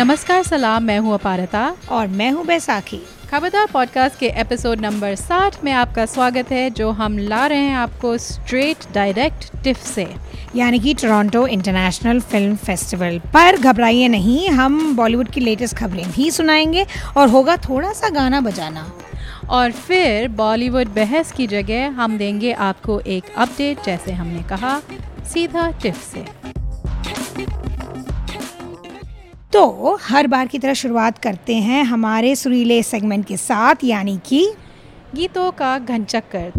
नमस्कार सलाम मैं हूँ अपारता। और मैं हूँ बैसाखी। खबरदार पॉडकास्ट के एपिसोड नंबर 60 में आपका स्वागत है जो हम ला रहे हैं आपको स्ट्रेट डायरेक्ट टिफ से। यानी कि टोरंटो इंटरनेशनल फ़िल्म फेस्टिवल पर। घबराइए नहीं हम बॉलीवुड की लेटेस्ट खबरें भी सुनाएँगे और होगा थोड़ा सा गाना बजाना। और फिर बॉलीवुड बहस की जगह हम देंगे आपको एक अपडेट जैसे हमने कहा सीधा टिफ से। तो हर बार की तरह शुरुआत करते हैं हमारे सुरीले सेगमेंट के साथ यानी कि गीतों का घनचक्कर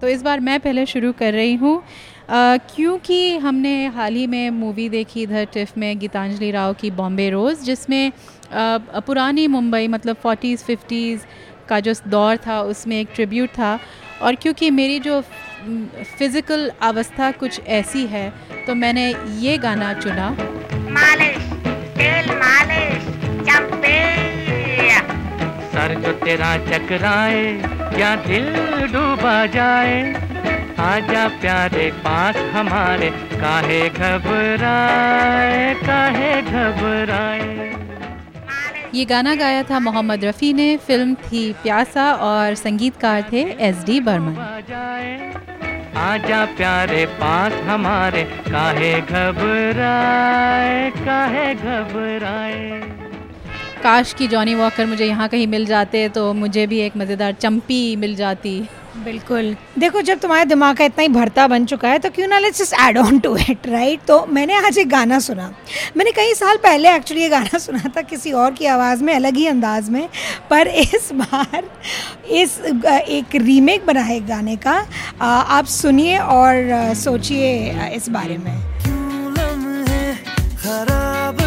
तो इस बार मैं पहले शुरू कर रही हूँ। क्योंकि हमने हाल ही में मूवी देखी इधर टिफ में गीतांजलि राव की बॉम्बे रोज़ जिसमें uh, पुरानी मुंबई मतलब फोर्टीज़ फिफ्टीज़ का जो दौर था उसमें एक ट्रिब्यूट था। और क्योंकि मेरी जो फ़िज़िकल अवस्था कुछ ऐसी है तो मैंने ये गाना चुना। मालिश तेल मालिश सर जो तेरा चकराए या दिल डूबा जाए। आजा प्यारे पास हमारे काहे घबराए काहे घबराए। ये गाना गाया था मोहम्मद रफ़ी ने। फ़िल्म थी प्यासा और संगीतकार थे एस डी बर्मन। आजा प्यारे पास हमारे काहे घबराए काहे घबराए। काश की जॉनी वॉकर मुझे यहाँ कहीं मिल जाते तो मुझे भी एक मज़ेदार चम्पी मिल जाती। बिल्कुल। देखो, जब तुम्हारे दिमाग का इतना ही भरता बन चुका है तो क्यों ना let's just add on to it right तो मैंने आज एक गाना सुना। मैंने कई साल पहले एक्चुअली ये गाना सुना था किसी और की आवाज़ में, अलग ही अंदाज में, पर इस बार इस एक रीमेक बना है गाने का। आप सुनिए और सोचिए इस बारे में। खराब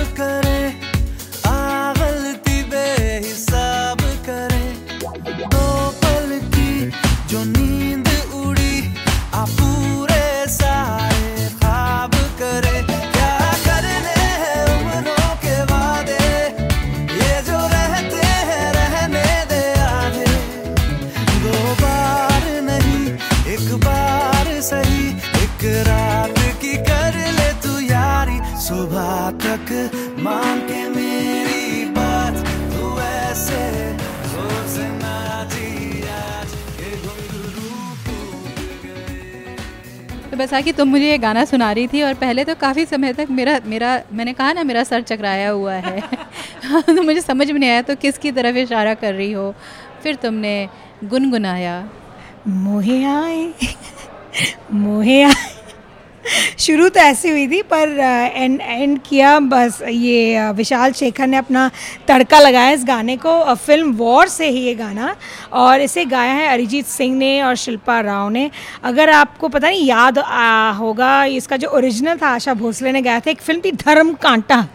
बैसाखी तुम मुझे ये गाना सुना रही थी और पहले तो काफ़ी समय तक मेरा मेरा, मैंने कहा ना, मेरा सर चकराया हुआ है। तो मुझे समझ में नहीं आया तो किसकी तरफ़ इशारा कर रही हो? फिर तुमने गुनगुनाया। मोहे आए मोहे आए। शुरू तो ऐसी हुई थी पर एंड एंड किया बस ये विशाल शेखर ने अपना तड़का लगाया इस गाने को फ़िल्म वॉर से ही ये गाना और इसे गाया है अरिजीत सिंह ने और शिल्पा राव ने। अगर आपको पता नहीं याद आ, होगा इसका जो ओरिजिनल था आशा भोसले ने गाया था एक फ़िल्म थी Dharam Kanta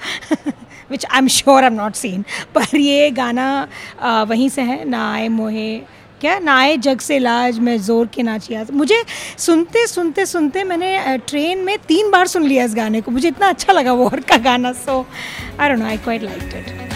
which I am sure I am not seen पर ये गाना आ, वहीं से है ना आए मोहे क्या ना आए जग से लाज, मैं ज़ोर के नाचिया मुझे सुनते सुनते सुनते मैंने ट्रेन में तीन बार सुन लिया इस गाने को। मुझे इतना अच्छा लगा वो और का गाना so I don't know I quite like it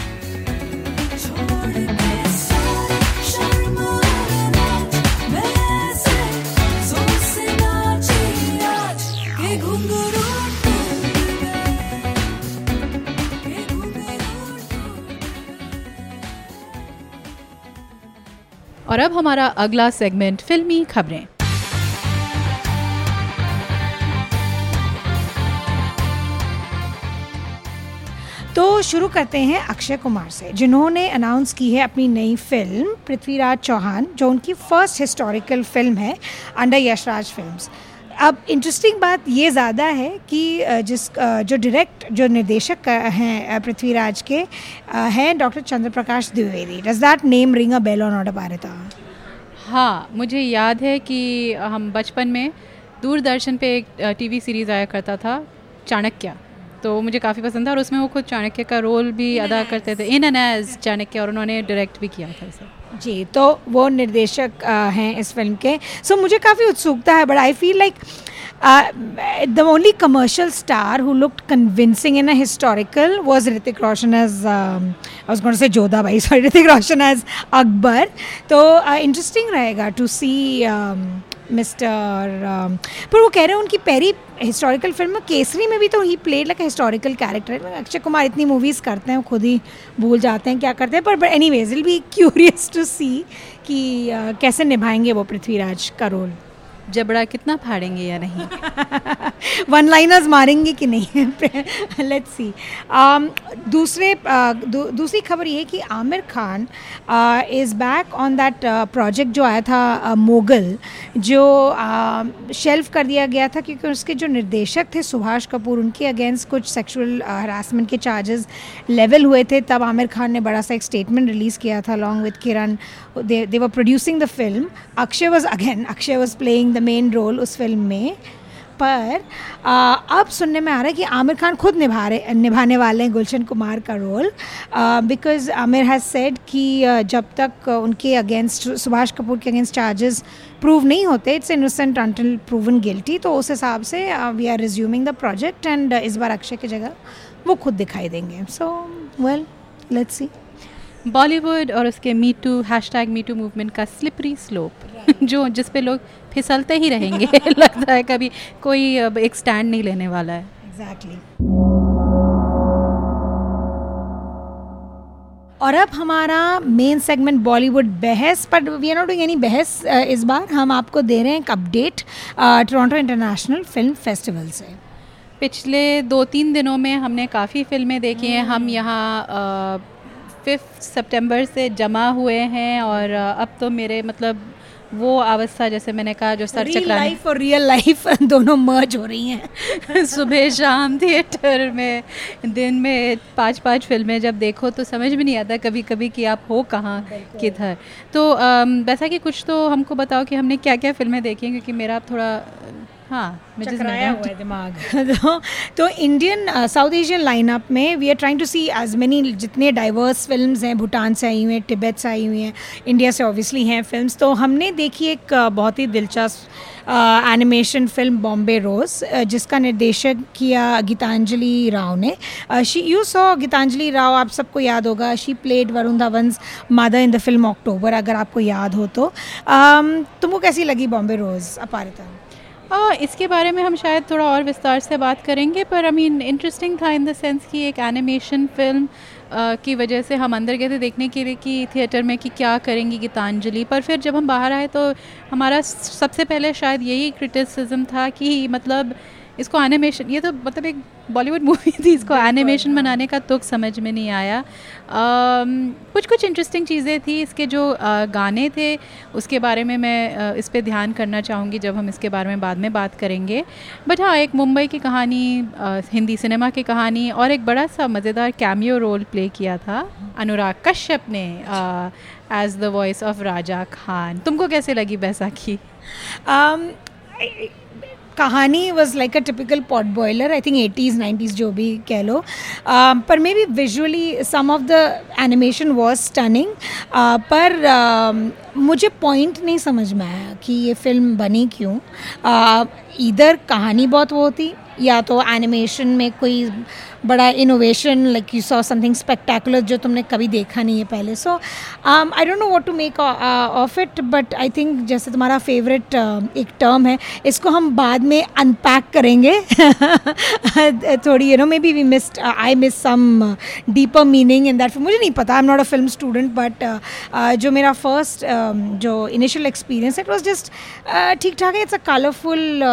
और अब हमारा अगला सेगमेंट फिल्मी खबरें। तो शुरू करते हैं अक्षय कुमार से, जिन्होंने अनाउंस की है अपनी नई फ़िल्म पृथ्वीराज चौहान, जो उनकी फ़र्स्ट हिस्टोरिकल फ़िल्म है अंडर यशराज फिल्म्स अब इंटरेस्टिंग बात ये ज़्यादा है कि जिस जो डायरेक्ट जो निर्देशक हैं पृथ्वीराज के हैं doctor Chandra Prakash Dwivedi. Does that name ring a bell or not भारता हाँ मुझे याद है कि हम बचपन में दूरदर्शन पे एक टीवी सीरीज़ आया करता था चाणक्य। तो मुझे काफ़ी पसंद था और उसमें वो खुद चाणक्य का रोल भी अदा करते थे। इन एन एज चाणक्य और उन्होंने डायरेक्ट भी किया था इसे। जी तो वो निर्देशक हैं इस फ़िल्म के। सो so, मुझे काफ़ी उत्सुकता है but I feel like the only commercial star who look convincing in a historical was Hrithik Roshan as I say Jodha Bai sorry Hrithik Roshan as Akbar तो इंटरेस्टिंग रहेगा टू सी मिस्टर पर वो कह रहे हैं उनकी पहली historical film Kesari में भी तो he played like historical character Akshay Kumar इतनी मूवीज़ करते हैं खुद ही भूल जाते हैं क्या करते हैं पर anyways will be curious to see कि uh, कैसे निभाएँगे वो पृथ्वीराज का रोल जबड़ा कितना फाड़ेंगे या नहीं? वन लाइनर्स मारेंगे कि नहीं? लेट्स सी um, दूसरे uh, दूसरी खबर ये कि Aamir Khan is back on that project जो आया था uh, मोगल जो शेल्फ uh, कर दिया गया था क्योंकि उसके जो निर्देशक थे सुभाष कपूर उनके अगेंस्ट कुछ सेक्सुअल हरासमेंट के चार्जेस लेवल हुए थे तब आमिर खान ने बड़ा सा एक स्टेटमेंट रिलीज़ किया था along with Kiran they were producing the film Akshay was again Akshay was playing the main role उस फ़िल्म में पर आ, अब सुनने में आ रहा है कि आमिर खान खुद निभा रहे निभाने वाले हैं गुलशन कुमार का role because Aamir has said कि जब तक उनके अगेंस्ट सुभाष कपूर के अगेंस्ट चार्जेस प्रूव नहीं होते it's innocent until proven guilty तो उस हिसाब से we are resuming the project and इस बार अक्षय की जगह वो खुद दिखाई देंगे। So well let's see Bollywood और उसके me too hashtag me too movement का स्लिपरी स्लोप जो जिस पे लोग फिसलते ही रहेंगे लगता है कभी कोई अब एक स्टैंड नहीं लेने वाला है। एग्जैक्टली और अब हमारा मेन सेगमेंट बॉलीवुड बहस पर we are not doing any बहस इस बार। हम आपको दे रहे हैं एक update Toronto international film festival से। पिछले दो तीन दिनों में हमने काफ़ी फ़िल्में देखी हैं। हम यहाँ फिफ्थ सितंबर से जमा हुए हैं और अब तो मेरे मतलब वो अवस्था जैसे मैंने कहा जो सर चकराने लाइफ और रियल लाइफ दोनों मर्ज हो रही हैं। सुबह शाम थिएटर में दिन में पाँच पाँच फ़िल्में जब देखो तो समझ में नहीं आता कभी कभी कि आप हो कहाँ किधर। तो वैसा कि कुछ तो हमको बताओ कि हमने क्या क्या फ़िल्में देखी हैं क्योंकि मेरा थोड़ा हाँ चकराया हुआ है दिमाग। तो, तो इंडियन साउथ एशियन लाइनअप में we are trying to see as many जितने डाइवर्स फिल्म्स हैं भूटान से आई हुई हैं तिब्बत से आई हुई हैं इंडिया से ऑब्वियसली हैं फिल्म्स तो हमने देखी एक uh, बहुत ही दिलचस्प एनिमेशन फ़िल्म बॉम्बे रोज जिसका निर्देशक किया गीतांजलि राव ने। She you so Geetanjali Rao आप सबको याद होगा। She played Varun Dhawan's mother in the film October अगर आपको याद हो तो। Um, तुमको कैसी लगी बॉम्बे रोज अपारिता आ, इसके बारे में हम शायद थोड़ा और विस्तार से बात करेंगे पर आई मीन इंटरेस्टिंग था इन द सेंस कि एक एनिमेशन फ़िल्म आ, की वजह से हम अंदर गए थे देखने के लिए कि थिएटर में कि क्या करेंगी गीतांजलि। पर फिर जब हम बाहर आए तो हमारा सबसे पहले शायद यही क्रिटिसिज्म था कि मतलब इसको एनिमेशन ये तो मतलब एक बॉलीवुड मूवी थी इसको एनिमेशन बनाने का तुक समझ में नहीं आया। कुछ कुछ इंटरेस्टिंग चीज़ें थी इसके जो गाने थे उसके बारे में मैं इस पर ध्यान करना चाहूँगी जब हम इसके बारे में बाद में बात करेंगे। बट हाँ एक मुंबई की कहानी हिंदी सिनेमा की कहानी और एक बड़ा सा मज़ेदार कैमियो रोल प्ले किया था अनुराग कश्यप ने as the voice of Raja Khan तुमको कैसे लगी बैसाखी? um, कहानी was like a typical pot boiler I think eighties nineties जो भी कह लो. Um, पर maybe visually some of the animation was stunning पर um, मुझे पॉइंट नहीं समझ में आया कि ये फ़िल्म बनी क्यों. इधर कहानी बहुत वो होती या तो एनिमेशन में कोई बड़ा innovation like you saw something spectacular जो तुमने कभी देखा नहीं है पहले. So I don't know what to make of it but I think जैसे तुम्हारा फेवरेट एक टर्म है, इसको हम बाद में अनपैक करेंगे. थोड़ी you know maybe we missed I miss some deeper meaning in that मुझे नहीं पता I am not a film student but जो मेरा फ़र्स्ट जो initial experience it was just ठीक ठाक है इट्स अ कलरफुल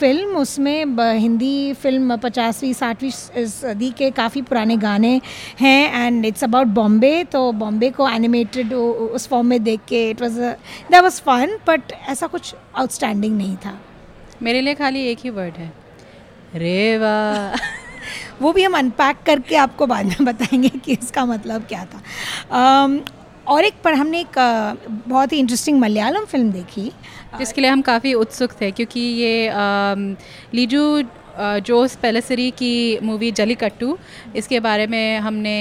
फ़िल्म उसमें हिंदी फ़िल्म पचासवीं, साठवीं सदी के काफ़ी पुराने गाने हैं एंड इट्स अबाउट बॉम्बे तो बॉम्बे को एनिमेटेड उस फॉर्म में देख के it was that was fun but ऐसा कुछ आउटस्टैंडिंग नहीं था। मेरे लिए खाली एक ही वर्ड है। रेवा। वो भी हम अनपैक करके आपको बाद में बताएँगे कि इसका मतलब क्या था। Um, और एक पर हमने एक uh, बहुत ही इंटरेस्टिंग मलयालम फ़िल्म देखी। जिसके लिए हम काफ़ी उत्सुक थे क्योंकि ये अम, लीजू जोस पेलेसरी की मूवी जलीकट्टू इसके बारे में हमने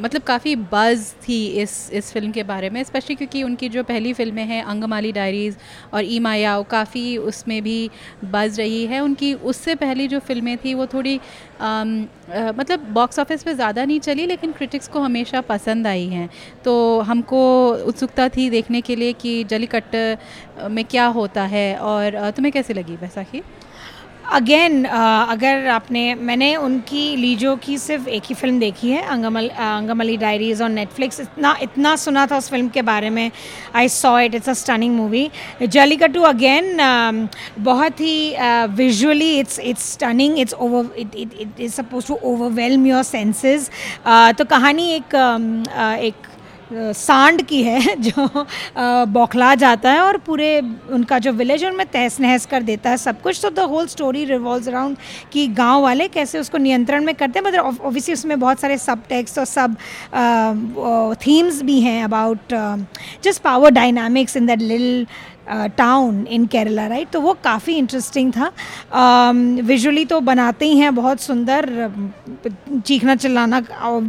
मतलब काफ़ी बज़ थी इस इस फ़िल्म के बारे में स्पेशली क्योंकि उनकी जो पहली फ़िल्में हैं अंगमाली डायरीज़ और ई मायाओ काफ़ी उसमें भी बज़ रही है। उनकी उससे पहली जो फ़िल्में थी वो थोड़ी अम, अ, मतलब बॉक्स ऑफ़िस पे ज़्यादा नहीं चली लेकिन क्रिटिक्स को हमेशा पसंद आई हैं। तो हमको उत्सुकता थी देखने के लिए कि जलीकट्ट में क्या होता है और तुम्हें कैसे लगी बैसाखी अगेन uh, अगर आपने मैंने उनकी लीजो की सिर्फ़ एक ही फ़िल्म देखी है अंगमल अंगमली डायरीज ऑन नेटफ्लिक्स इतना इतना सुना था उस फ़िल्म के बारे में। I saw it it's a stunning movie Jallikattu again बहुत ही visually it's it's stunning it's over it it is supposed to overwhelm your senses तो कहानी एक uh, एक सांड की है, जो बौखला जाता है और पूरे उनका जो विलेज है, उनमें तहस नहस कर देता है सब कुछ। तो the whole story revolve around कि गाँव वाले कैसे उसको नियंत्रण में करते हैं। मतलब ऑब्वियसली उसमें बहुत सारे सब टेक्स्ट और सब थीम्स भी हैं about just power dynamics in that lil town in Kerala right तो वो काफ़ी इंटरेस्टिंग था। विजुअली तो बनाते ही हैं, बहुत सुंदर चीखना चिल्लाना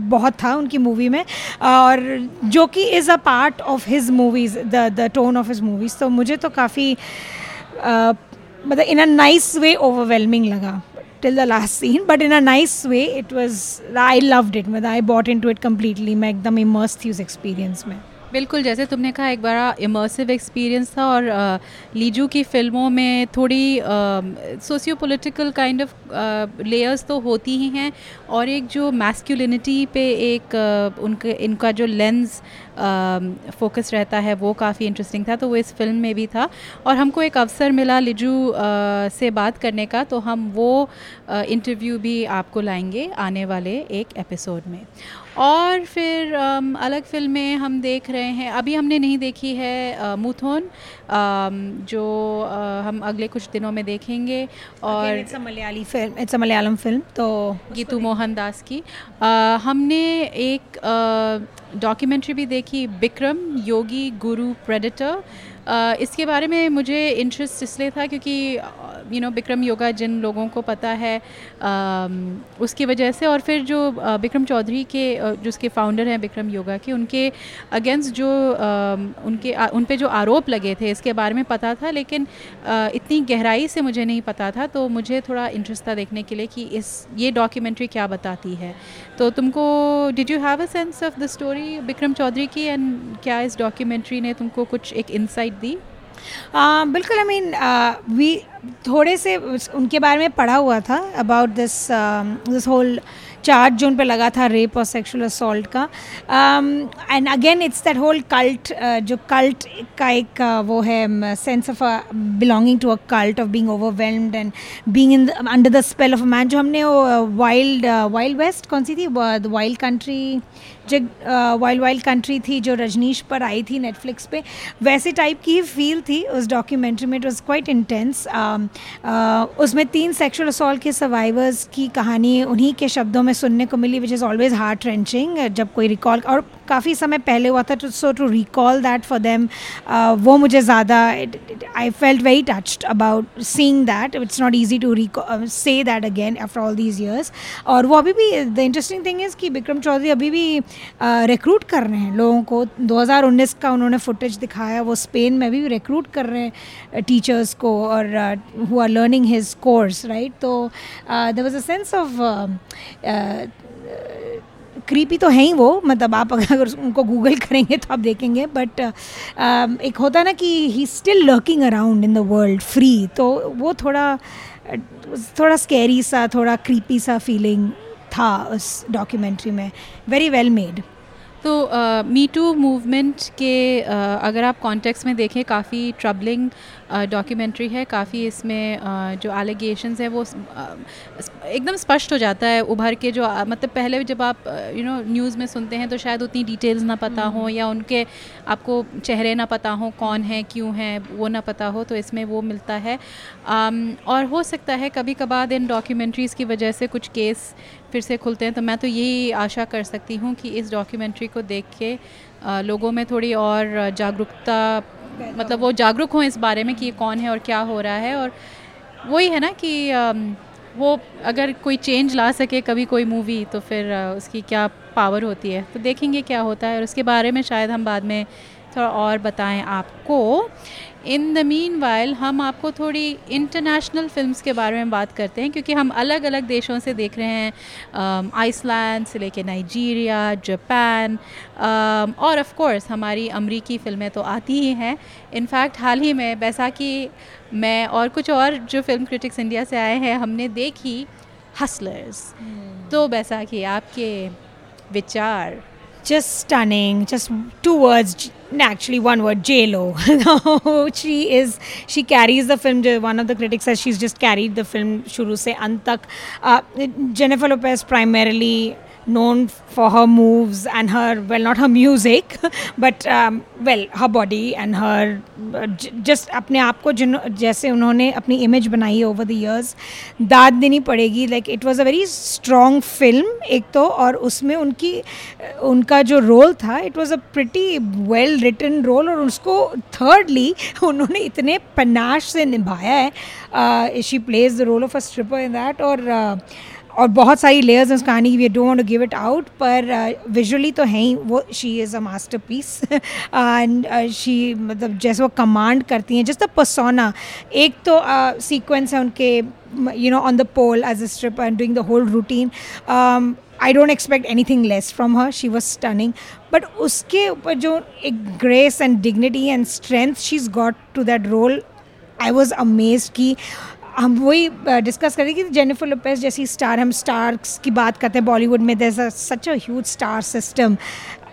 बहुत था उनकी मूवी में। और जो कि is a part of his movies the the tone of his movies तो मुझे तो काफ़ी मतलब in a nice way overwhelming लगा till the last scene but in a nice way it was I loved it मतलब I bought in to it completely मैं एकदम immerse थी उस एक्सपीरियंस में। बिल्कुल, जैसे तुमने कहा, एक बड़ा इमर्सिव एक्सपीरियंस था और लीजू की फ़िल्मों में थोड़ी socio political kind of layers तो होती ही हैं और एक जो मैस्कुलिनिटी पे एक उनके, इनका जो लेंस फोकस रहता है वो काफ़ी इंटरेस्टिंग था तो वो इस फ़िल्म में भी था। और हमको एक अवसर मिला लिजू से बात करने का तो हम वो इंटरव्यू भी आपको लाएँगे आने वाले एक एपिसोड में। और फिर अलग फ़िल्में हम देख रहे हैं अभी हमने नहीं देखी है मूथोन जो हम अगले कुछ दिनों में देखेंगे। और it's Malayali film it's a Malayalam film तो गीतू मोहन दास की। हमने एक डॉक्यूमेंट्री भी देखी बिक्रम योगी गुरु प्रेडिटर इसके बारे में मुझे इंटरेस्ट इसलिए था क्योंकि यू नो बिक्रम योगा जिन लोगों को पता है उसकी वजह से और फिर जो बिक्रम चौधरी के जो उसके फाउंडर हैं बिक्रम योगा के, उनके अगेंस्ट जो उनके उन पे जो आरोप लगे थे, इसके बारे में पता था, लेकिन इतनी गहराई से मुझे नहीं पता था तो मुझे थोड़ा इंटरेस्ट था देखने के लिए कि इस, ये डॉक्यूमेंट्री क्या बताती है। तो तुमको did you have a sense of the story Bikram Choudhury की एंड क्या इस डॉक्यूमेंट्री ने तुमको कुछ एक इंसाइट दी? बिल्कुल आई मीन वी थोड़े से उनके बारे में पढ़ा हुआ था about this this whole charge जो उन पर लगा था रेप और सेक्सुअल असॉल्ट का। And again it's that whole cult जो कल्ट का एक uh, वो है sense of belonging to a cult of being overwhelmed and being in under the spell of a man जो हमने वाइल्ड वाइल्ड वेस्ट कौन सी थी? वाइल्ड कंट्री जो वाइल्ड वाइल्ड कंट्री थी जो रजनीश पर आई थी नेटफ्लिक्स पे। वैसे टाइप की ही फील थी उस डॉक्यूमेंट्री में इट वॉज़ क्वाइट इंटेंस उसमें तीन सेक्शुअल असॉल्ट के सर्वाइवर्स की कहानी उन्हीं के शब्दों में सुनने को मिली which is always heart wrenching जब कोई रिकॉल और काफ़ी समय पहले हुआ था so to recall that for them वो मुझे ज़्यादा I felt very touched about seeing that it's not easy to say that again after all these years और वो अभी भी द इंटरेस्टिंग थिंग इज़ कि विक्रम चौधरी अभी भी रिक्रूट uh, कर रहे हैं लोगों को। 2019 का उन्होंने फुटेज दिखाया वो स्पेन में भी रिक्रूट कर रहे हैं टीचर्स uh, को और who are learning his course right तो there was a sense of creepy तो है ही वो। मतलब आप अगर उनको गूगल करेंगे तो आप देखेंगे। बट uh, एक होता ना कि he still lurking around in the world free तो वो थोड़ा थोड़ा स्कैरी सा थोड़ा क्रीपी सा फीलिंग था उस डॉक्यूमेंट्री में। वेरी वेल मेड तो मी टू मूवमेंट के uh, अगर आप कॉन्टेक्स्ट में देखें काफ़ी ट्रबलिंग डॉक्यूमेंट्री है काफ़ी इसमें जो एलिगेशंस है वो एकदम स्पष्ट हो जाता है उभर के जो मतलब पहले जब आप यू नो न्यूज़ में सुनते हैं तो शायद उतनी डिटेल्स ना पता हो हम्म। या उनके आपको चेहरे ना पता हो कौन है क्यों है वो ना पता हो तो इसमें वो मिलता है और हो सकता है कभी कभार इन डॉक्यूमेंट्रीज़ की वजह से कुछ केस फिर से खुलते हैं तो मैं तो यही आशा कर सकती हूँ कि इस डॉक्यूमेंट्री को देख के लोगों में थोड़ी और जागरूकता मतलब वो जागरूक हों इस बारे में कि ये कौन है और क्या हो रहा है और वही है ना कि वो अगर कोई चेंज ला सके कभी कोई मूवी तो फिर उसकी क्या पावर होती है? तो देखेंगे क्या होता है और उसके बारे में शायद हम बाद में थोड़ा और बताएँ आपको। इन द मीन वाइल हम आपको थोड़ी इंटरनेशनल फिल्म्स के बारे में बात करते हैं क्योंकि हम अलग अलग देशों से देख रहे हैं आइसलैंड से लेके नाइजीरिया जापान और ऑफ़ कोर्स हमारी अमरीकी फ़िल्में तो आती ही हैं। इनफैक्ट हाल ही में बैसाखी मैं और कुछ और जो फ़िल्म क्रिटिक्स इंडिया से आए हैं हमने देखी हसलर्स hmm. तो बैसाखी आपके विचार? Just stunning just two words actually one word j lo she is she carries the film one of the critics says she's just carried the film shuru se ant tak uh, jennifer lopez primarily known for her moves and her well not her music but um, well her body and her uh, just अपने आप को जिन जैसे उन्होंने अपनी image बनाई है over the years दाद देनी पड़ेगी। Like it was a very strong film एक तो और उसमें उनकी उनका जो रोल था it was a pretty well written role और उसको थर्डली उन्होंने इतने पनाश से निभाया है। She plays the role of a stripper in that और uh, और बहुत सारी लेयर्स हैं उस कहानी की we don't give it out पर विजुअली uh, तो है ही वो she is a masterpiece and she मतलब जैसे वो कमांड करती हैं जस्ट द पसोना एक तो सीक्वेंस uh, है उनके you know on the pole as a strip and doing the whole routine I don't expect anything less from her she was stunning but उसके ऊपर जो एक grace and dignity and strength she is got to that role I was amaze की हम वही discuss करें कि Jennifer Lopez जैसी स्टार हम स्टार्स की बात करते हैं बॉलीवुड में there such a huge star system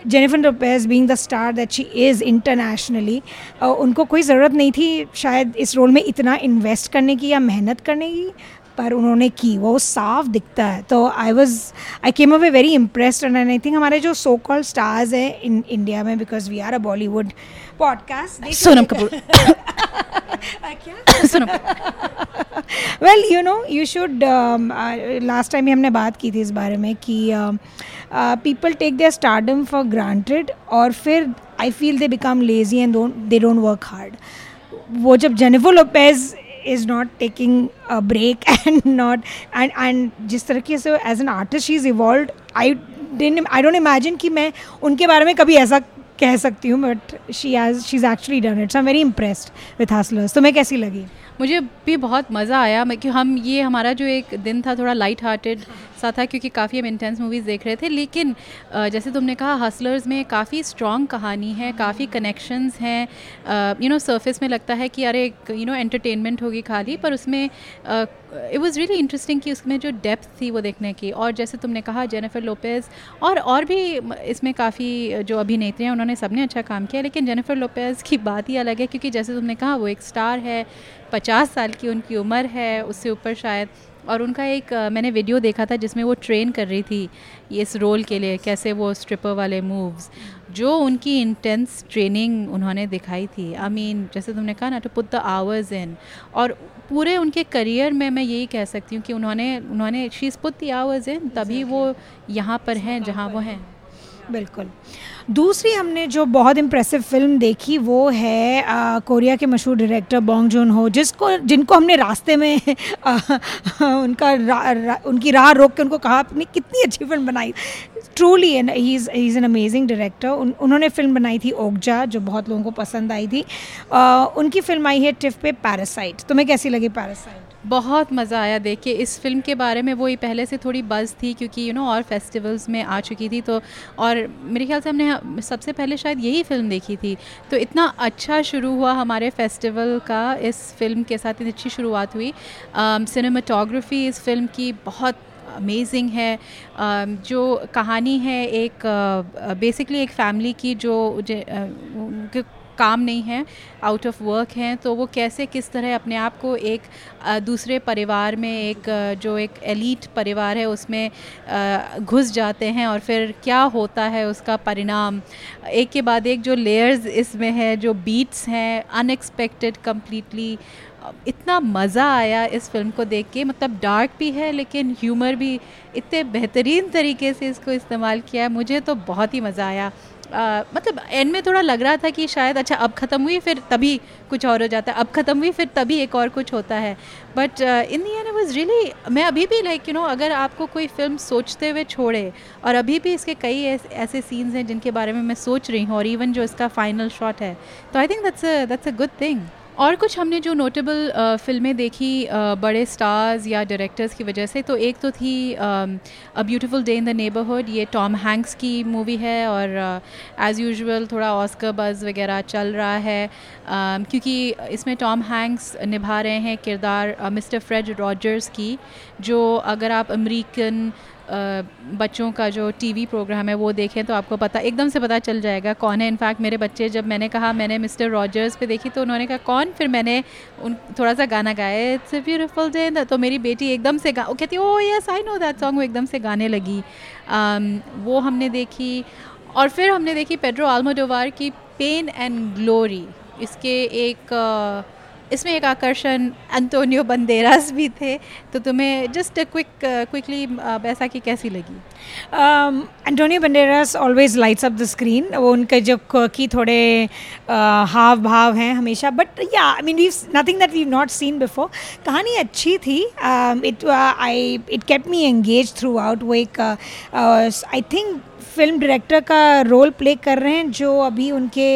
Jennifer Lopez being the star that she is internationally उनको कोई ज़रूरत नहीं थी शायद इस रोल में इतना इन्वेस्ट करने की या मेहनत करने की, पर उन्होंने की, वो साफ़ दिखता है। तो I was I came away very impressed and I think हमारे जो सो कॉल स्टार्स हैं इन इंडिया में because we are a Bollywood podcast Sonam Kapoor. Sonam well you know you should last time हमने बात की थी इस बारे में कि people take their stardom for granted और फिर I feel they become lazy and they don't work hard वो जब Jennifer Lopez is not taking break and not and and जिस तरीके से as an artist she is evolve I didn I don't imagine कि मैं उनके बारे में कभी ऐसा कह सकती हूँ but she has she is actually done it's I very impressed with Hustlers तुम्हें कैसी लगी? मुझे भी बहुत मज़ा आया कि हम, ये हमारा जो एक दिन था, थोड़ा लाइट हार्टेड सा था क्योंकि काफ़ी हम इंटेंस मूवीज़ देख रहे थे। लेकिन जैसे तुमने कहा हसलर्स में काफ़ी स्ट्रॉन्ग कहानी है, काफ़ी कनेक्शंस हैं। यू नो सरफेस में लगता है कि, अरे यू नो एंटरटेनमेंट होगी खाली, पर उसमें इट वॉज़ रियली इंटरेस्टिंग कि उसमें जो डेप्थ थी वो देखने की। और जैसे तुमने कहा जेनिफर लोपेज़ और और भी इसमें काफ़ी जो अभिनेत्री हैं, उन्होंने सबने अच्छा काम किया। लेकिन जेनिफर लोपेज़ की बात ही अलग है, क्योंकि जैसे तुमने कहा, वो एक स्टार है, पचास साल की उनकी उम्र है, उससे ऊपर शायद और उनका एक मैंने वीडियो देखा था जिसमें वो ट्रेन कर रही थी इस रोल के लिए कैसे वो स्ट्रिपर वाले मूव्स जो उनकी इंटेंस ट्रेनिंग उन्होंने दिखाई थी। आई मीन जैसे तुमने कहा ना to put the hours in और पूरे उनके करियर में मैं यही कह सकती हूँ कि उन्होंने उन्होंने she's put the hours in तभी वो यहाँ पर हैं जहाँ वो हैं। बिल्कुल। दूसरी हमने जो बहुत इम्प्रेसिव फ़िल्म देखी वो है आ, कोरिया के मशहूर डायरेक्टर बोंग जोन हो जिसको जिनको हमने रास्ते में आ, उनका रा, रा, उनकी राह रोक के उनको कहा आपने कितनी अच्छी फ़िल्म बनाई। Truly is he is an amazing director उन्होंने फ़िल्म बनाई थी ओगजा जो बहुत लोगों को पसंद आई थी। आ, उनकी फ़िल्म आई है टिफ पे पैरासाइट तुम्हें कैसी लगी पैरासाइट बहुत मज़ा आया देख के। इस फ़िल्म के बारे में वो ही पहले से थोड़ी बज़ थी क्योंकि यू नो और फेस्टिवल्स में आ चुकी थी तो और मेरे ख्याल से हमने सबसे पहले शायद यही फ़िल्म देखी थी। तो इतना अच्छा शुरू हुआ हमारे फेस्टिवल का इस फ़िल्म के साथ, इतनी अच्छी शुरुआत हुई। सिनेमाटोग्राफी इस फ़िल्म की बहुत अमेजिंग है। जो कहानी है एक बेसिकली एक फैमिली की जो काम नहीं है आउट ऑफ़ वर्क हैं तो वो कैसे, किस तरह अपने आप को एक दूसरे परिवार में एक जो एक एलीट परिवार है, उसमें घुस जाते हैं और फिर क्या होता है उसका परिणाम? एक के बाद एक जो लेयर्स इसमें है, जो बीट्स हैं अनएक्सपेक्टेड कम्प्लीटली इतना मज़ा आया इस फ़िल्म को देख के। मतलब डार्क भी है, लेकिन ह्यूमर भी इतने बेहतरीन तरीके से इसको इस्तेमाल किया है, मुझे तो बहुत ही मज़ा आया। आ, मतलब एंड में थोड़ा लग रहा था कि शायद अच्छा अब ख़त्म हुई फिर तभी कुछ और हो जाता है। अब ख़त्म हुई फिर तभी एक और कुछ होता है। But in the end was really मैं अभी भी लाइक यू नो अगर आपको कोई फ़िल्म सोचते हुए छोड़े और अभी भी इसके कई ऐसे सीन्स हैं जिनके बारे में मैं सोच रही हूँ और इवन जो इसका फाइनल शॉट है तो I think that's that's a good thing और कुछ हमने जो नोटेबल फ़िल्में देखी uh, बड़े स्टार्स या डायरेक्टर्स की वजह से तो एक तो थी a beautiful day in the neighbourhood ये टॉम हैंक्स की मूवी है और एज़ यूजुअल थोड़ा ऑस्कर बज़ वगैरह चल रहा है। क्योंकि इसमें टॉम हैंक्स निभा रहे हैं किरदार मिस्टर फ्रेड रॉजर्स की जो अगर आप अमेरिकन बच्चों का जो टीवी प्रोग्राम है वो देखें तो आपको पता एकदम से पता चल जाएगा कौन है। इनफैक्ट मेरे बच्चे जब मैंने कहा मैंने मिस्टर रॉजर्स पे देखी तो उन्होंने कहा कौन? फिर मैंने उन थोड़ा सा गाना गाया इट्स अ ब्यूटीफुल डे तो मेरी बेटी एकदम से गा कहती ओ yes I know that song वो एकदम से गाने लगी। um, वो हमने देखी और फिर हमने देखी पेड्रो आलमोडोवार की पेन एंड ग्लोरी इसके एक uh, इसमें एक आकर्षण एंटोनियो बंदेरास भी थे तो तुम्हें जस्ट क्विक क्विकली बैसा की कैसी लगी? Antonio Banderas always lights up the screen वो उनके जो की थोड़े uh, हाव भाव हैं हमेशा but yeah I mean we nothing that we not seen before कहानी अच्छी थी. It I it kept me engage throughout वो एक आई थिंक फ़िल्म डायरेक्टर का रोल प्ले कर रहे हैं जो अभी उनके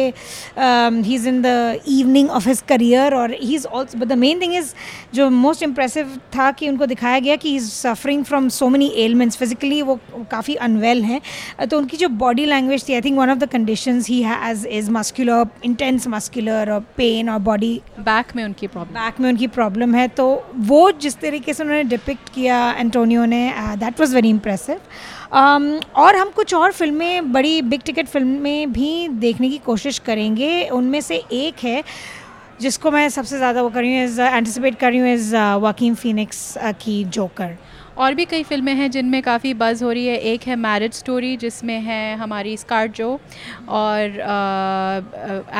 he is in the evening of his career और he is also but the main thing is जो मोस्ट इम्प्रेसिव था कि उनको दिखाया गया कि he is suffering from so many elements physically वो काफ़ी अनवेल हैं। तो उनकी जो बॉडी लैंग्वेज थी I think one of the condition he has is muscular intense muscular और पेन और बॉडी बैक में उनकी प्रॉब्लम बैक में उनकी प्रॉब्लम है। तो वो जिस तरीके से उन्होंने डिपिक्ट किया एंटोनियो ने that was very impressive Um, और हम कुछ और फ़िल्में, बड़ी बिग टिकट फ़िल्में भी देखने की कोशिश करेंगे। उनमें से एक है, जिसको मैं सबसे ज़्यादा वो कर रही हूँ एज एंटिसिपेट कर रही हूँ इज़ वकीम फिनिक्स की जोकर और भी कई फ़िल्में हैं जिनमें काफ़ी बज़ हो रही है। एक है मैरिज स्टोरी जिसमें है हमारी स्कार जो और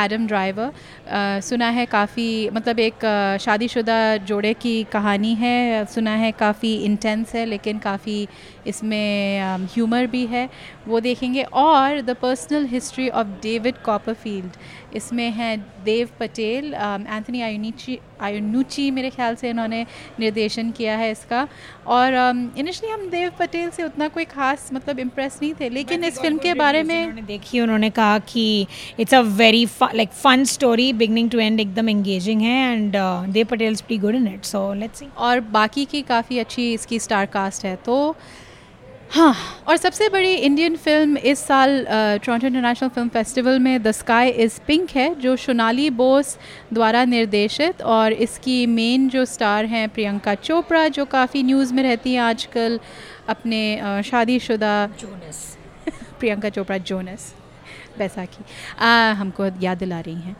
एडम ड्राइवर सुना है काफ़ी मतलब एक शादीशुदा जोड़े की कहानी है। सुना है काफ़ी इंटेंस है, लेकिन काफ़ी इसमें ह्यूमर भी है। वो देखेंगे। और the personal history of David Copperfield इसमें हैं देव पटेल एंथनी आयुनीची आयुनुची मेरे ख्याल से इन्होंने निर्देशन किया है इसका। और इनिशली um, हम देव पटेल से उतना कोई खास मतलब इम्प्रेस नहीं थे लेकिन इस फ़िल्म के बारे में देखी उन्होंने कहा कि it's a very like fun story beginning to end एकदम एंगेजिंग है and Dev Patel good in it so let's और बाकी की काफ़ी अच्छी इसकी स्टार कास्ट है तो हाँ। और सबसे बड़ी इंडियन फ़िल्म इस साल टोरंटो इंटरनेशनल फ़िल्म फेस्टिवल में द स्काई इज़ पिंक है जो सोनाली बोस द्वारा निर्देशित और इसकी मेन जो स्टार हैं प्रियंका चोपड़ा जो काफ़ी न्यूज़ में रहती हैं आजकल अपने शादीशुदा जोनस प्रियंका चोपड़ा जोनस बैसाखी। हमको याद दिला रही हैं।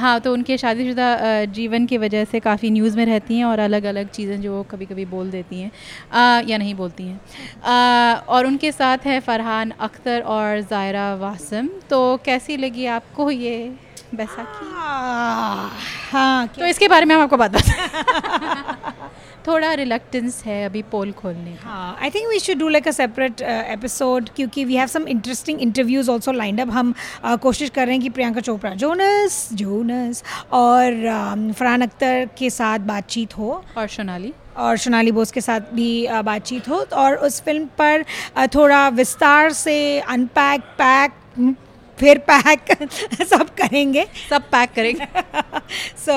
हाँ तो उनके शादीशुदा जीवन की वजह से काफ़ी न्यूज़ में रहती हैं और अलग अलग चीज़ें जो कभी कभी बोल देती हैं या नहीं बोलती हैं। और उनके साथ है फ़रहान अख्तर और ज़ायरा वासम। तो कैसी लगी आपको ये बैसाखी? हाँ तो इसके बारे में हम आपको बात बता थोड़ा रिलक्टेंस है अभी पोल खोलने का। हाँ I think we should do like a separate episode क्योंकि we have some interesting interviews also lined up हम uh, कोशिश कर रहे हैं कि प्रियंका चोपड़ा जोनस जोनस और um, फरहान अख्तर के साथ बातचीत हो। और सोनाली। और सोनाली बोस के साथ भी uh, बातचीत हो। और उस फ़िल्म पर uh, थोड़ा विस्तार से अनपैक पैक फिर पैक सब करेंगे। सब पैक करेंगे। So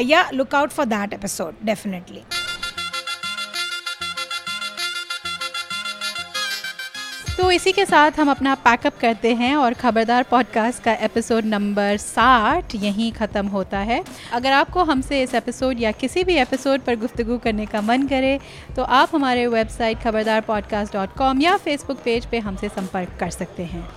yeah look out for that episode definitely तो इसी के साथ हम अपना पैकअप करते हैं और ख़बरदार पॉडकास्ट का एपिसोड नंबर साठ यहीं ख़त्म होता है। अगर आपको हमसे इस एपिसोड या किसी भी एपिसोड पर गुफ्तु करने का मन करे तो आप हमारे वेबसाइट खबरदार या फेसबुक पेज पे हमसे संपर्क कर सकते हैं।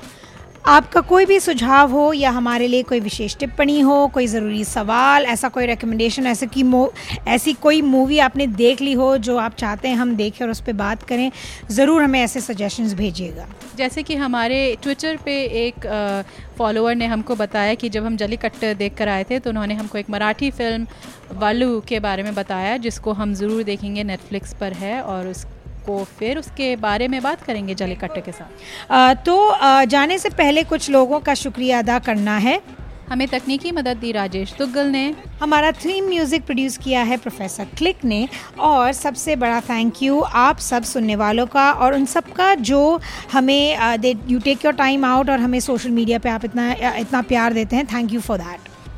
आपका कोई भी सुझाव हो या हमारे लिए कोई विशेष टिप्पणी हो, कोई ज़रूरी सवाल, ऐसा कोई रिकमेंडेशन ऐसे की मो, ऐसी कोई मूवी आपने देख ली हो जो आप चाहते हैं हम देखें और उस पर बात करें, ज़रूर हमें ऐसे सजेशंस भेजिएगा। जैसे कि हमारे ट्विटर पे एक फॉलोअर ने हमको बताया कि जब हम जलीकट्ट देख कर आए थे तो उन्होंने हमको एक मराठी फ़िल्म वालू के बारे में बताया, जिसको हम ज़रूर देखेंगे नेटफ्लिक्स पर है और उस को फिर उसके बारे में बात करेंगे जलीकट्टे के साथ। आ, तो आ, जाने से पहले कुछ लोगों का शुक्रिया अदा करना है। हमें तकनीकी मदद दी राजेश तुगल ने। हमारा थीम म्यूज़िक प्रोड्यूस किया है प्रोफेसर क्लिक ने। और सबसे बड़ा थैंक यू आप सब सुनने वालों का और उन सब का जो हमें दे you take your time out और हमें सोशल मीडिया पे आप इतना इतना प्यार देते हैं। Thank you for that